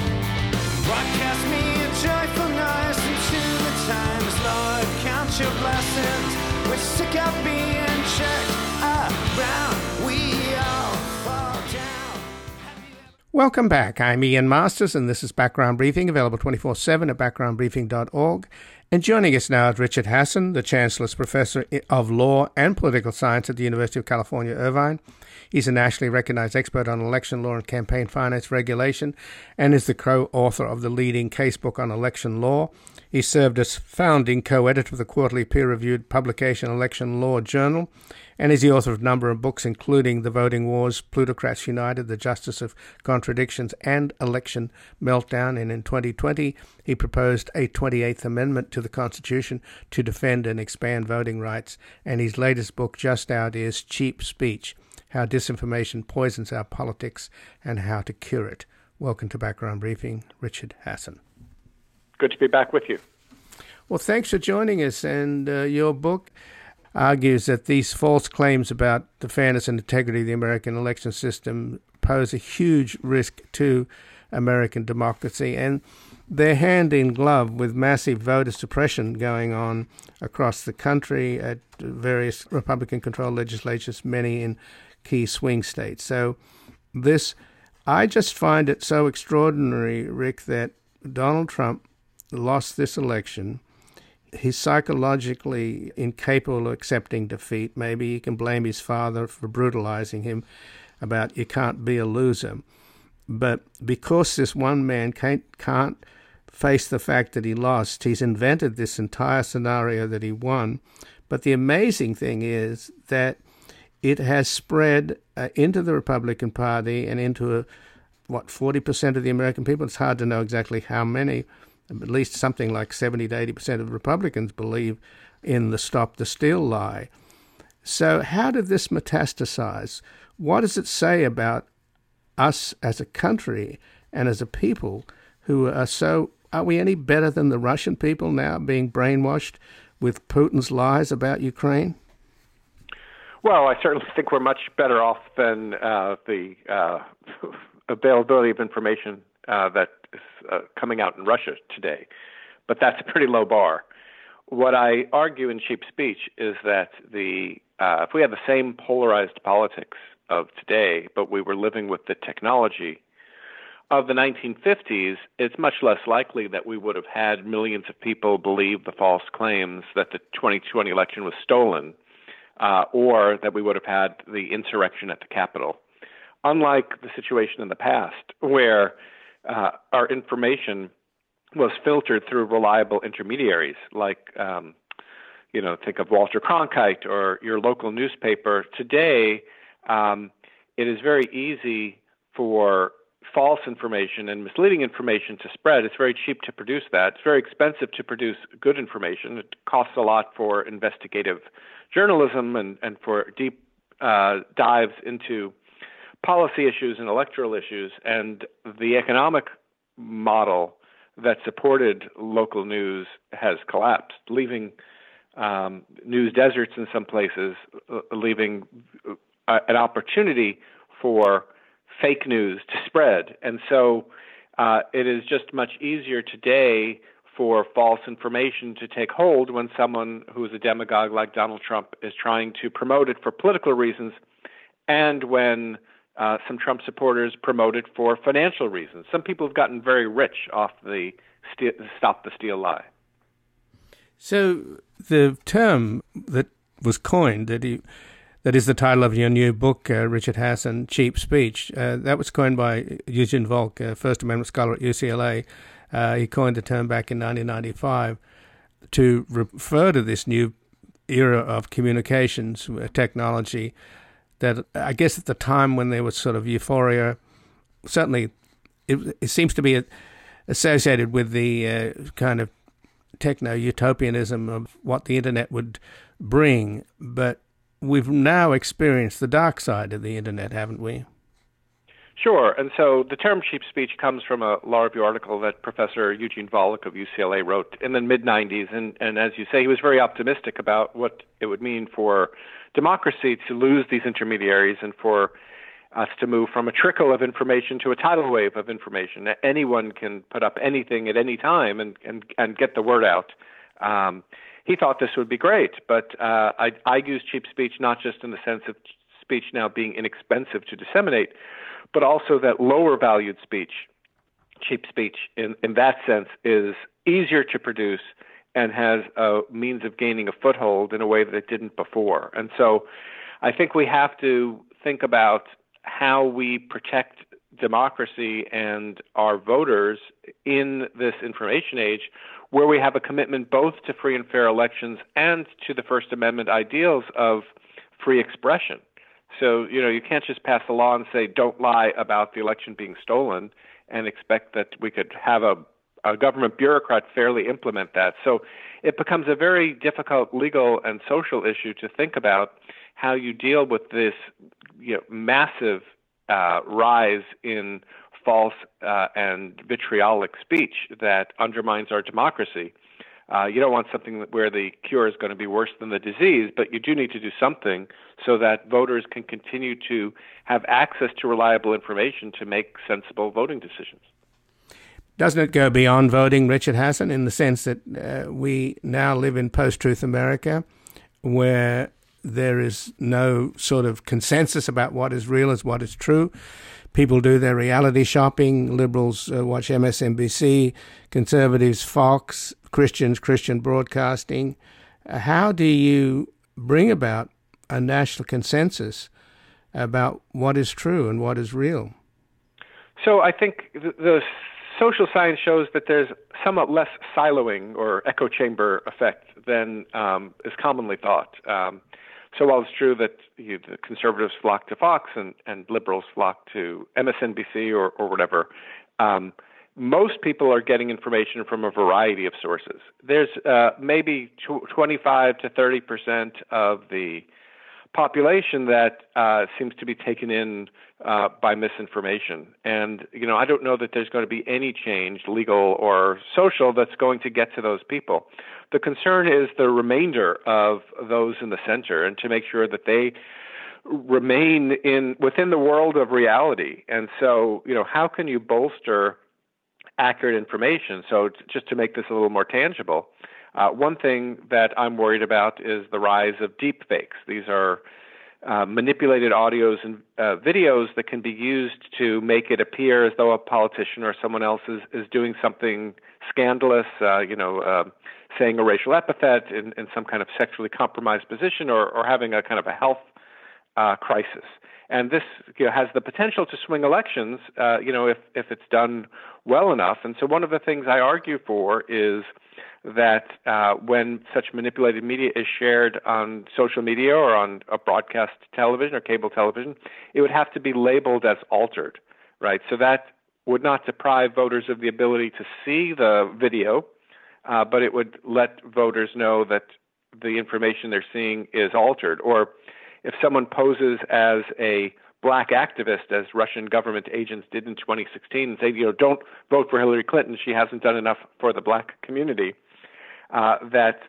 Broadcast me a joyful noise into the times, Lord. Count your blessings. We're sick of being checked around. We all fall down. Welcome back. I'm Ian Masters, and this is Background Briefing, available 24 7 at backgroundbriefing.org. And joining us now is Richard Hasen, the Chancellor's Professor of Law and Political Science at the University of California, Irvine. He's a nationally recognized expert on election law and campaign finance regulation and is the co author of the leading casebook on election law. He served as founding co editor of the quarterly peer reviewed publication Election Law Journal and is the author of a number of books, including The Voting Wars, Plutocrats United, The Justice of Contradictions, and Election Meltdown. And in 2020, he proposed a 28th Amendment to the Constitution to defend and expand voting rights. And his latest book, just out, is Cheap Speech how disinformation poisons our politics, and how to cure it. Welcome to Background Briefing, Richard Hasen. Good to be back with you. Well, thanks for joining us. And uh, your book argues that these false claims about the fairness and integrity of the American election system pose a huge risk to American democracy. And they're hand in glove with massive voter suppression going on across the country at various Republican controlled legislatures, many in key swing states. So this, I just find it so extraordinary, Rick, that Donald Trump lost this election. He's psychologically incapable of accepting defeat. Maybe he can blame his father for brutalizing him about you can't be a loser. But because this one man can't, can't face the fact that he lost, he's invented this entire scenario that he won. But the amazing thing is that it has spread uh, into the Republican Party and into a, what 40% of the American people. It's hard to know exactly how many. At least something like 70 to 80% of Republicans believe in the stop the steal lie. So, how did this metastasize? What does it say about us as a country and as a people who are so. Are we any better than the Russian people now being brainwashed with Putin's lies about Ukraine? Well, I certainly think we're much better off than uh, the uh, availability of information uh, that is uh, coming out in Russia today. But that's a pretty low bar. What I argue in cheap speech is that the uh, if we had the same polarized politics of today, but we were living with the technology of the 1950s, it's much less likely that we would have had millions of people believe the false claims that the 2020 election was stolen, uh, or that we would have had the insurrection at the Capitol. Unlike the situation in the past, where uh, our information was filtered through reliable intermediaries, like um, you know, think of Walter Cronkite or your local newspaper. Today, um, it is very easy for false information and misleading information to spread. It's very cheap to produce that. It's very expensive to produce good information. It costs a lot for investigative journalism and, and for deep uh, dives into policy issues and electoral issues. And the economic model that supported local news has collapsed, leaving um, news deserts in some places, uh, leaving uh, an opportunity for fake news to spread. And so uh, it is just much easier today for false information to take hold when someone who is a demagogue like Donald Trump is trying to promote it for political reasons and when uh, some Trump supporters promote it for financial reasons. Some people have gotten very rich off the st- stop the steal lie. So the term that was coined that he that is the title of your new book, uh, Richard Hasen, Cheap Speech. Uh, that was coined by Eugene Volokh, a First Amendment scholar at UCLA. Uh, he coined the term back in 1995 to refer to this new era of communications uh, technology. That I guess at the time when there was sort of euphoria, certainly it, it seems to be associated with the uh, kind of techno utopianism of what the internet would bring, but we've now experienced the dark side of the internet, haven't we? Sure. And so the term cheap speech comes from a law review article that Professor Eugene Volokh of UCLA wrote in the mid 90s. And, and as you say, he was very optimistic about what it would mean for democracy to lose these intermediaries and for us to move from a trickle of information to a tidal wave of information. Anyone can put up anything at any time and, and, and get the word out. Um, he thought this would be great. But uh, I, I use cheap speech not just in the sense of speech now being inexpensive to disseminate, but also that lower valued speech, cheap speech in, in that sense, is easier to produce and has a means of gaining a foothold in a way that it didn't before. And so I think we have to think about how we protect democracy and our voters in this information age where we have a commitment both to free and fair elections and to the First Amendment ideals of free expression. So, you know, you can't just pass a law and say, don't lie about the election being stolen and expect that we could have a, a government bureaucrat fairly implement that. So it becomes a very difficult legal and social issue to think about how you deal with this you know, massive uh, rise in false uh, and vitriolic speech that undermines our democracy. Uh, you don't want something where the cure is going to be worse than the disease, but you do need to do something so that voters can continue to have access to reliable information to make sensible voting decisions. Doesn't it go beyond voting, Richard Hasen, in the sense that uh, we now live in post truth America where there is no sort of consensus about what is real as what is true? people do their reality shopping. Liberals uh, watch MSNBC, conservatives Fox, Christians Christian broadcasting. How do you bring about a national consensus about what is true and what is real? So I think the, the social science shows that there's somewhat less siloing or echo chamber effect than um, is commonly thought. Um, so while it's true that you, the conservatives flock to Fox and, and liberals flock to MSNBC or, or whatever, um, most people are getting information from a variety of sources. There's uh, maybe tw- 25 to 30 percent of the population that uh, seems to be taken in uh, by misinformation. And you know, I don't know that there's going to be any change, legal or social, that's going to get to those people. The concern is the remainder of those in the center, and to make sure that they remain in within the world of reality. And so, you know, how can you bolster accurate information? So, just to make this a little more tangible, uh, one thing that I'm worried about is the rise of deep fakes. These are uh, manipulated audios and uh, videos that can be used to make it appear as though a politician or someone else is, is doing something scandalous, uh, you know, uh, saying a racial epithet in, in some kind of sexually compromised position or, or having a kind of a health uh, crisis. And this you know, has the potential to swing elections, uh, you know, if, if it's done well enough. And so one of the things I argue for is that uh, when such manipulated media is shared on social media or on a broadcast television or cable television, it would have to be labeled as altered, right? So that would not deprive voters of the ability to see the video, uh, but it would let voters know that the information they're seeing is altered. Or if someone poses as a black activist, as Russian government agents did in 2016, and say, you know, don't vote for Hillary Clinton, she hasn't done enough for the black community uh, that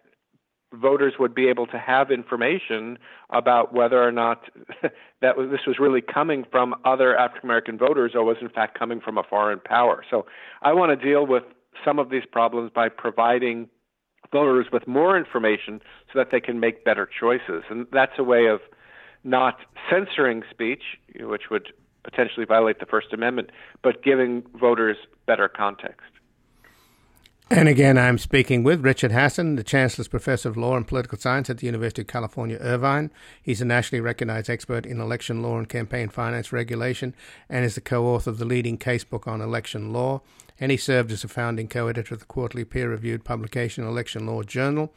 voters would be able to have information about whether or not that was, this was really coming from other African American voters or was in fact coming from a foreign power. So I want to deal with some of these problems by providing voters with more information so that they can make better choices. And that's a way of not censoring speech, which would potentially violate the First Amendment, but giving voters better context. And again, I'm speaking with Richard Hasen, the Chancellor's Professor of Law and Political Science at the University of California, Irvine. He's a nationally recognized expert in election law and campaign finance regulation and is the co author of the leading casebook on election law. And he served as a founding co editor of the quarterly peer reviewed publication Election Law Journal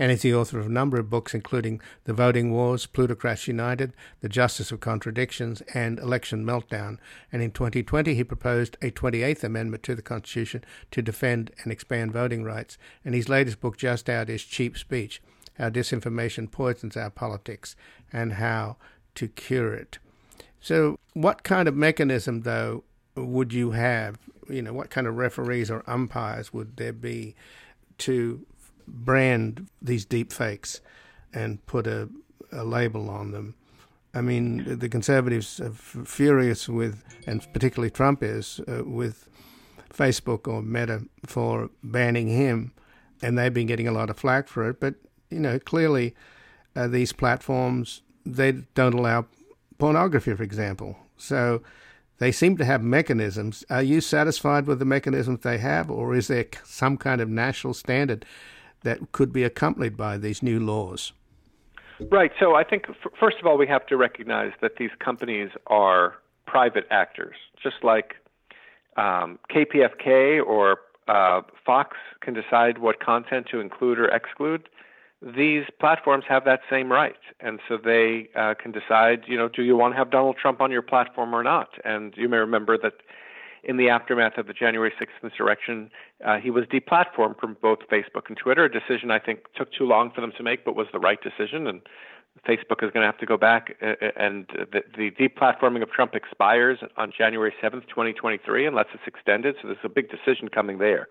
and is the author of a number of books, including The Voting Wars, Plutocrats United, The Justice of Contradictions, and Election Meltdown. And in 2020, he proposed a 28th Amendment to the Constitution to defend and expand voting rights. And his latest book, just out, is Cheap Speech How Disinformation Poisons Our Politics and How to Cure It. So, what kind of mechanism, though, would you have? You know, what kind of referees or umpires would there be to brand these deep fakes and put a, a label on them. I mean, the conservatives are furious with, and particularly Trump is, uh, with Facebook or Meta for banning him, and they've been getting a lot of flack for it. But you know, clearly, uh, these platforms they don't allow pornography, for example. So they seem to have mechanisms. Are you satisfied with the mechanisms they have, or is there some kind of national standard that could be accompanied by these new laws? Right. So I think, first of all, we have to recognize that these companies are private actors, just like um, KPFK or uh, Fox can decide what content to include or exclude. These platforms have that same right, and so they uh, can decide. You know, do you want to have Donald Trump on your platform or not? And you may remember that in the aftermath of the January 6th insurrection, uh, he was deplatformed from both Facebook and Twitter, a decision I think took too long for them to make, but was the right decision. And Facebook is going to have to go back, uh, uh, and the, the deplatforming of Trump expires on January 7th, 2023, unless it's extended. So there's a big decision coming there.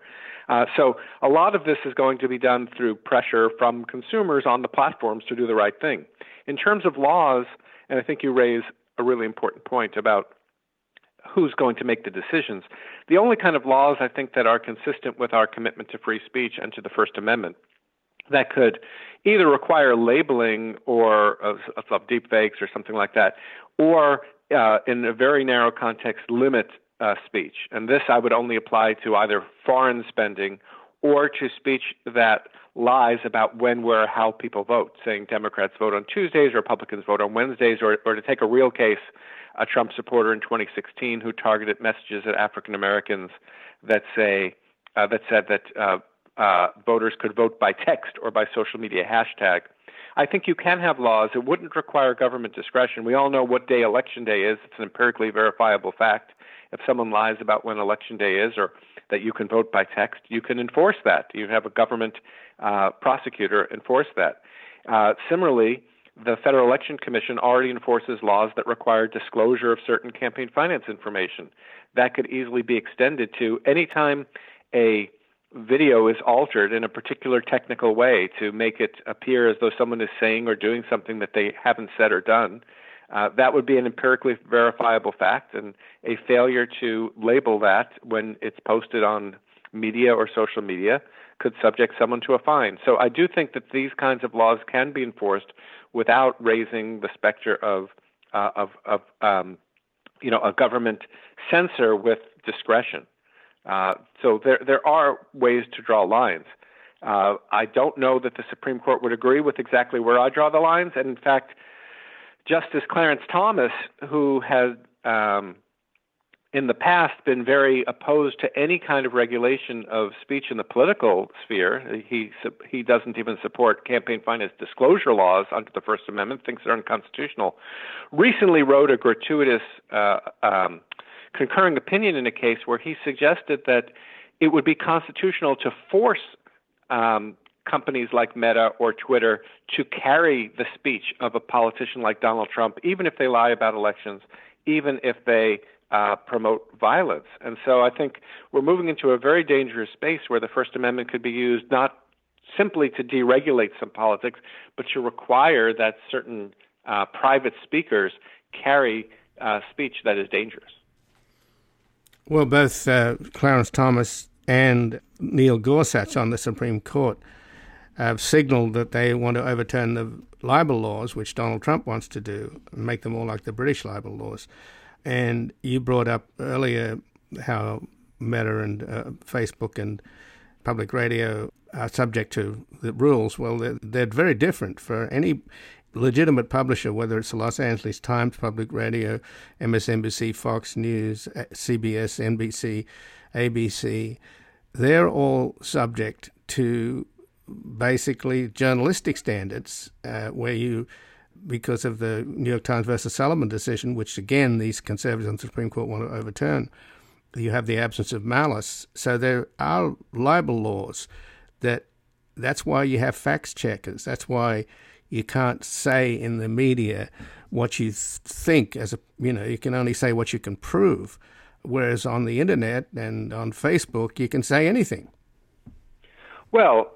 Uh, so a lot of this is going to be done through pressure from consumers on the platforms to do the right thing. In terms of laws, and I think you raise a really important point about who's going to make the decisions. The only kind of laws I think that are consistent with our commitment to free speech and to the First Amendment that could either require labeling or of, of deepfakes or something like that, or uh, in a very narrow context, limit uh, speech. And this I would only apply to either foreign spending or to speech that lies about when, where, how people vote, saying Democrats vote on Tuesdays, Republicans vote on Wednesdays, or, or to take a real case a Trump supporter in 2016 who targeted messages at African Americans that say uh, that said that uh, uh, voters could vote by text or by social media hashtag. I think you can have laws. It wouldn't require government discretion. We all know what day election day is. It's an empirically verifiable fact. If someone lies about when election day is or that you can vote by text, you can enforce that. You have a government uh, prosecutor enforce that. Uh, similarly, the Federal Election Commission already enforces laws that require disclosure of certain campaign finance information. That could easily be extended to any time a video is altered in a particular technical way to make it appear as though someone is saying or doing something that they haven't said or done. Uh, that would be an empirically verifiable fact, and a failure to label that when it's posted on media or social media could subject someone to a fine. So I do think that these kinds of laws can be enforced without raising the specter of uh, of, of um, you know a government censor with discretion. Uh, so there there are ways to draw lines. Uh, I don't know that the Supreme Court would agree with exactly where I draw the lines, and in fact, Justice Clarence Thomas, who had um, in the past been very opposed to any kind of regulation of speech in the political sphere. He he doesn't even support campaign finance disclosure laws under the First Amendment, thinks they're unconstitutional. Recently wrote a gratuitous uh, um, concurring opinion in a case where he suggested that it would be constitutional to force um, companies like Meta or Twitter to carry the speech of a politician like Donald Trump, even if they lie about elections, even if they uh, promote violence. And so I think we're moving into a very dangerous space where the First Amendment could be used not simply to deregulate some politics, but to require that certain uh, private speakers carry uh, speech that is dangerous. Well, both uh, Clarence Thomas and Neil Gorsuch on the Supreme Court have signaled that they want to overturn the libel laws, which Donald Trump wants to do, and make them more like the British libel laws. And you brought up earlier how Meta and uh, Facebook and public radio are subject to the rules. Well, they're, they're very different for any legitimate publisher, whether it's the Los Angeles Times, Public Radio, MSNBC, Fox News, uh, CBS, NBC, ABC, they're all subject to basically journalistic standards uh, where you because of the New York Times versus Sullivan decision, which again these conservatives on the Supreme Court want to overturn, you have the absence of malice. So there are libel laws that that's why you have fact checkers. That's why you can't say in the media what you think as a you know you can only say what you can prove whereas on the internet and on facebook you can say anything well,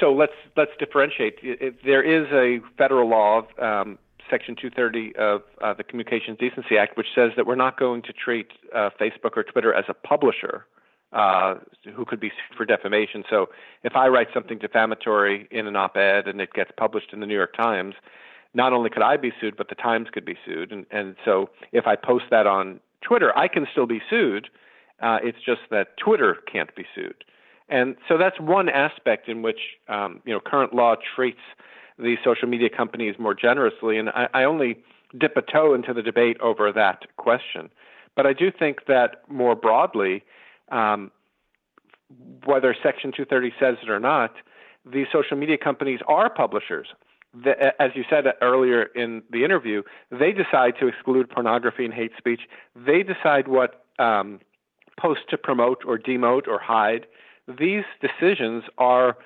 so let's let's differentiate. There is a federal law, um, Section 230 of uh, the Communications Decency Act, which says that we're not going to treat uh, Facebook or Twitter as a publisher uh, who could be sued for defamation. So if I write something defamatory in an op-ed and it gets published in the New York Times, not only could I be sued, but the Times could be sued. And, and so if I post that on Twitter, I can still be sued. Uh, it's just that Twitter can't be sued. And so that's one aspect in which um, you know current law treats these social media companies more generously. And I, I only dip a toe into the debate over that question. But I do think that more broadly, um, whether Section 230 says it or not, these social media companies are publishers. The, as you said earlier in the interview, they decide to exclude pornography and hate speech. They decide what um, posts to promote or demote or hide these decisions are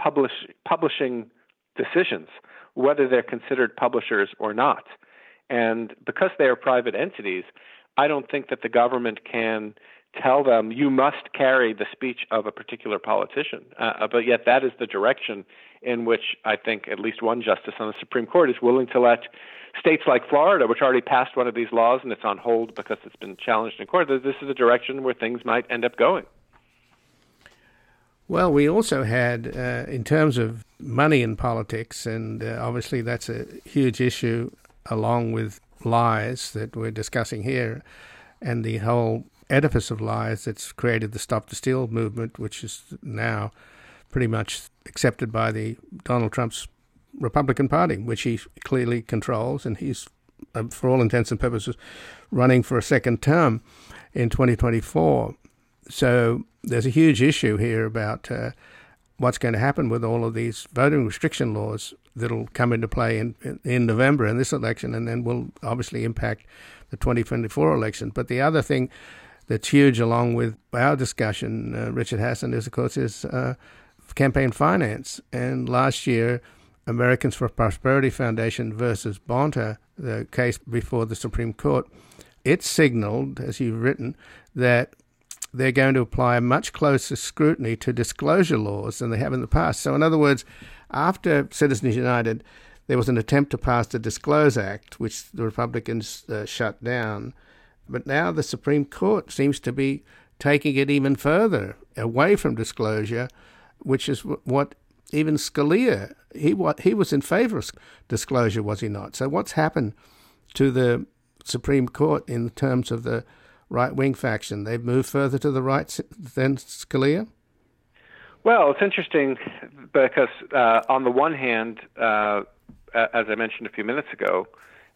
publish, publishing decisions, whether they're considered publishers or not. And because they are private entities, I don't think that the government can tell them you must carry the speech of a particular politician. Uh, but yet, that is the direction in which I think at least one justice on the Supreme Court is willing to let states like Florida, which already passed one of these laws and it's on hold because it's been challenged in court, this is a direction where things might end up going. Well, we also had, uh, in terms of money in politics, and uh, obviously that's a huge issue, along with lies that we're discussing here, and the whole edifice of lies that's created the Stop the Steal movement, which is now pretty much accepted by the Donald Trump's Republican Party, which he clearly controls, and he's, uh, for all intents and purposes, running for a second term in 2024. So there's a huge issue here about uh, what's going to happen with all of these voting restriction laws that'll come into play in, in November in this election and then will obviously impact the 2024 election. But the other thing that's huge along with our discussion, uh, Richard Hasen, is of course is uh, campaign finance. And last year, Americans for Prosperity Foundation versus Bonta, the case before the Supreme Court, it signaled, as you've written, that they're going to apply a much closer scrutiny to disclosure laws than they have in the past. So, in other words, after Citizens United, there was an attempt to pass the Disclose Act, which the Republicans uh, shut down. But now the Supreme Court seems to be taking it even further away from disclosure, which is what even Scalia he what he was in favor of disclosure, was he not? So what's happened to the Supreme Court in terms of the right wing faction? They've moved further to the right than Scalia. Well, it's interesting because uh, on the one hand, uh, as I mentioned a few minutes ago,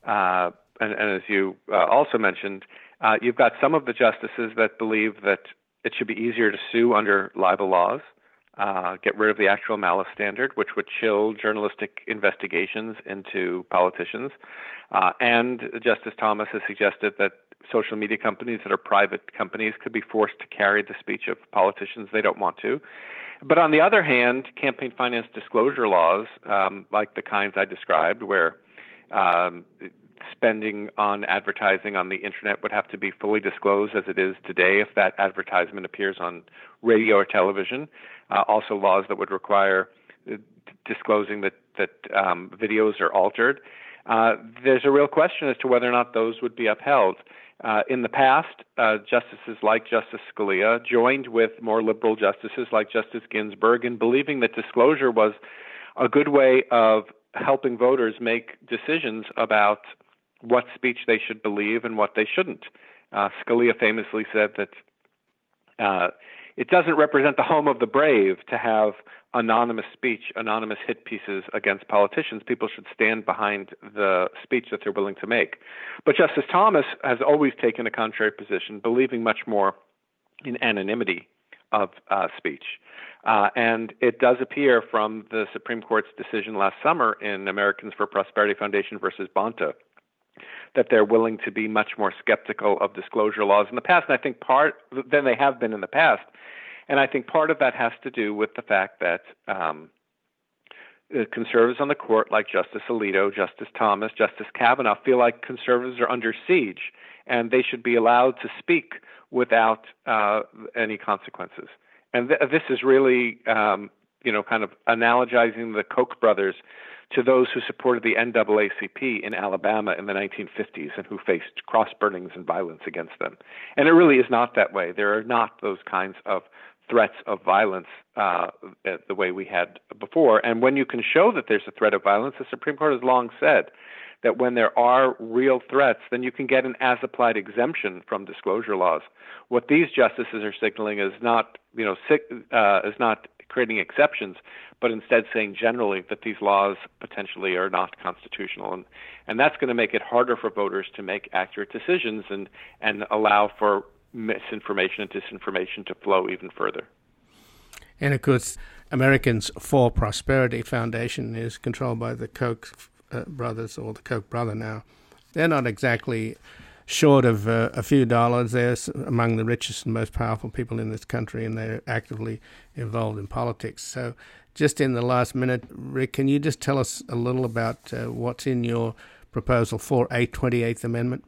uh, and, and, as you uh, also mentioned, uh, you've got some of the justices that believe that it should be easier to sue under libel laws, uh, get rid of the actual malice standard, which would chill journalistic investigations into politicians. And Justice Thomas has suggested that social media companies that are private companies could be forced to carry the speech of politicians they don't want to. But on the other hand, campaign finance disclosure laws, um, like the kinds I described, where um, spending on advertising on the internet would have to be fully disclosed as it is today if that advertisement appears on radio or television. Uh, also, laws that would require uh, disclosing that that um, videos are altered. Uh, there's a real question as to whether or not those would be upheld. Uh, in the past, uh, justices like Justice Scalia joined with more liberal justices like Justice Ginsburg in believing that disclosure was a good way of helping voters make decisions about what speech they should believe and what they shouldn't. Uh, Scalia famously said that uh, it doesn't represent the home of the brave to have anonymous speech, anonymous hit pieces against politicians. People should stand behind the speech that they're willing to make. But Justice Thomas has always taken a contrary position, believing much more in anonymity of uh, speech. Uh, and it does appear from the Supreme Court's decision last summer in Americans for Prosperity Foundation versus Bonta that they're willing to be much more skeptical of disclosure laws in the past. And I think part than they have been in the past. And I think part of that has to do with the fact that um, conservatives on the court, like Justice Alito, Justice Thomas, Justice Kavanaugh, feel like conservatives are under siege and they should be allowed to speak without uh, any consequences. And th- this is really, um, you know, kind of analogizing the Koch brothers to those who supported the NAACP in Alabama in the 1950s and who faced cross burnings and violence against them. And it really is not that way. There are not those kinds of threats of violence uh, the way we had before. And when you can show that there's a threat of violence, the Supreme Court has long said that when there are real threats, then you can get an as applied exemption from disclosure laws. What these justices are signaling is not, you know, uh, is not creating exceptions, but instead saying generally that these laws potentially are not constitutional. And, and that's going to make it harder for voters to make accurate decisions and, and allow for misinformation and disinformation to flow even further. And of course, Americans for Prosperity Foundation is controlled by the Koch uh, brothers or the Koch brother now. They're not exactly short of uh, a few dollars. They're among the richest and most powerful people in this country, and they're actively involved in politics. So, just in the last minute, Rick, can you just tell us a little about uh, what's in your proposal for a 28th Amendment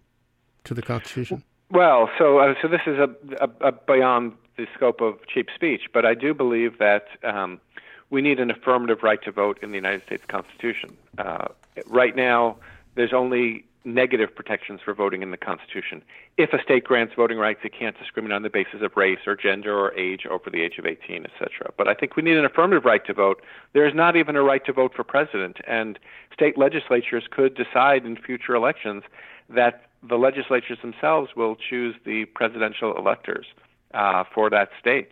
to the Constitution? Well, so uh, so this is a, a, a, beyond the scope of cheap speech, but I do believe that um, we need an affirmative right to vote in the United States Constitution. Uh, right now, there's only negative protections for voting in the Constitution. If a state grants voting rights, it can't discriminate on the basis of race or gender or age over the age of 18, etc. But I think we need an affirmative right to vote. There is not even a right to vote for president, and state legislatures could decide in future elections that the legislatures themselves will choose the presidential electors uh, for that state.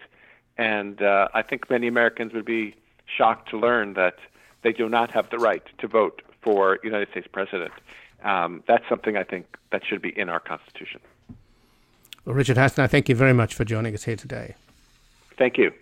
And uh, I think many Americans would be shocked to learn that they do not have the right to vote for United States president um, that's something I think that should be in our Constitution. Well, Richard Hasen, I thank you very much for joining us here today. Thank you.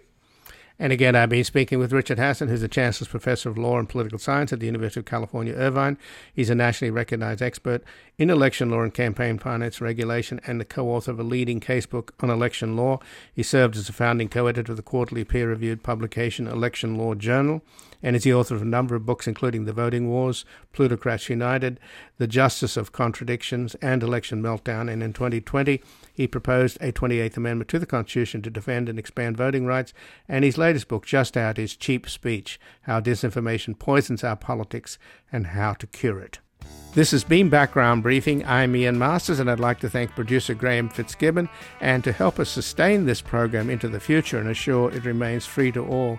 And again, I've been speaking with Richard Hasen, who's a Chancellor's Professor of Law and Political Science at the University of California, Irvine. He's a nationally recognized expert in election law and campaign finance regulation and the co author of a leading casebook on election law. He served as a founding co editor of the quarterly peer reviewed publication Election Law Journal and is the author of a number of books, including The Voting Wars, Plutocrats United, The Justice of Contradictions, and Election Meltdown. And in 2020, he proposed a 28th Amendment to the Constitution to defend and expand voting rights. And his latest book, just out, is Cheap Speech How Disinformation Poisons Our Politics and How to Cure It. This has been Background Briefing. I'm Ian Masters, and I'd like to thank producer Graham Fitzgibbon. And to help us sustain this program into the future and assure it remains free to all,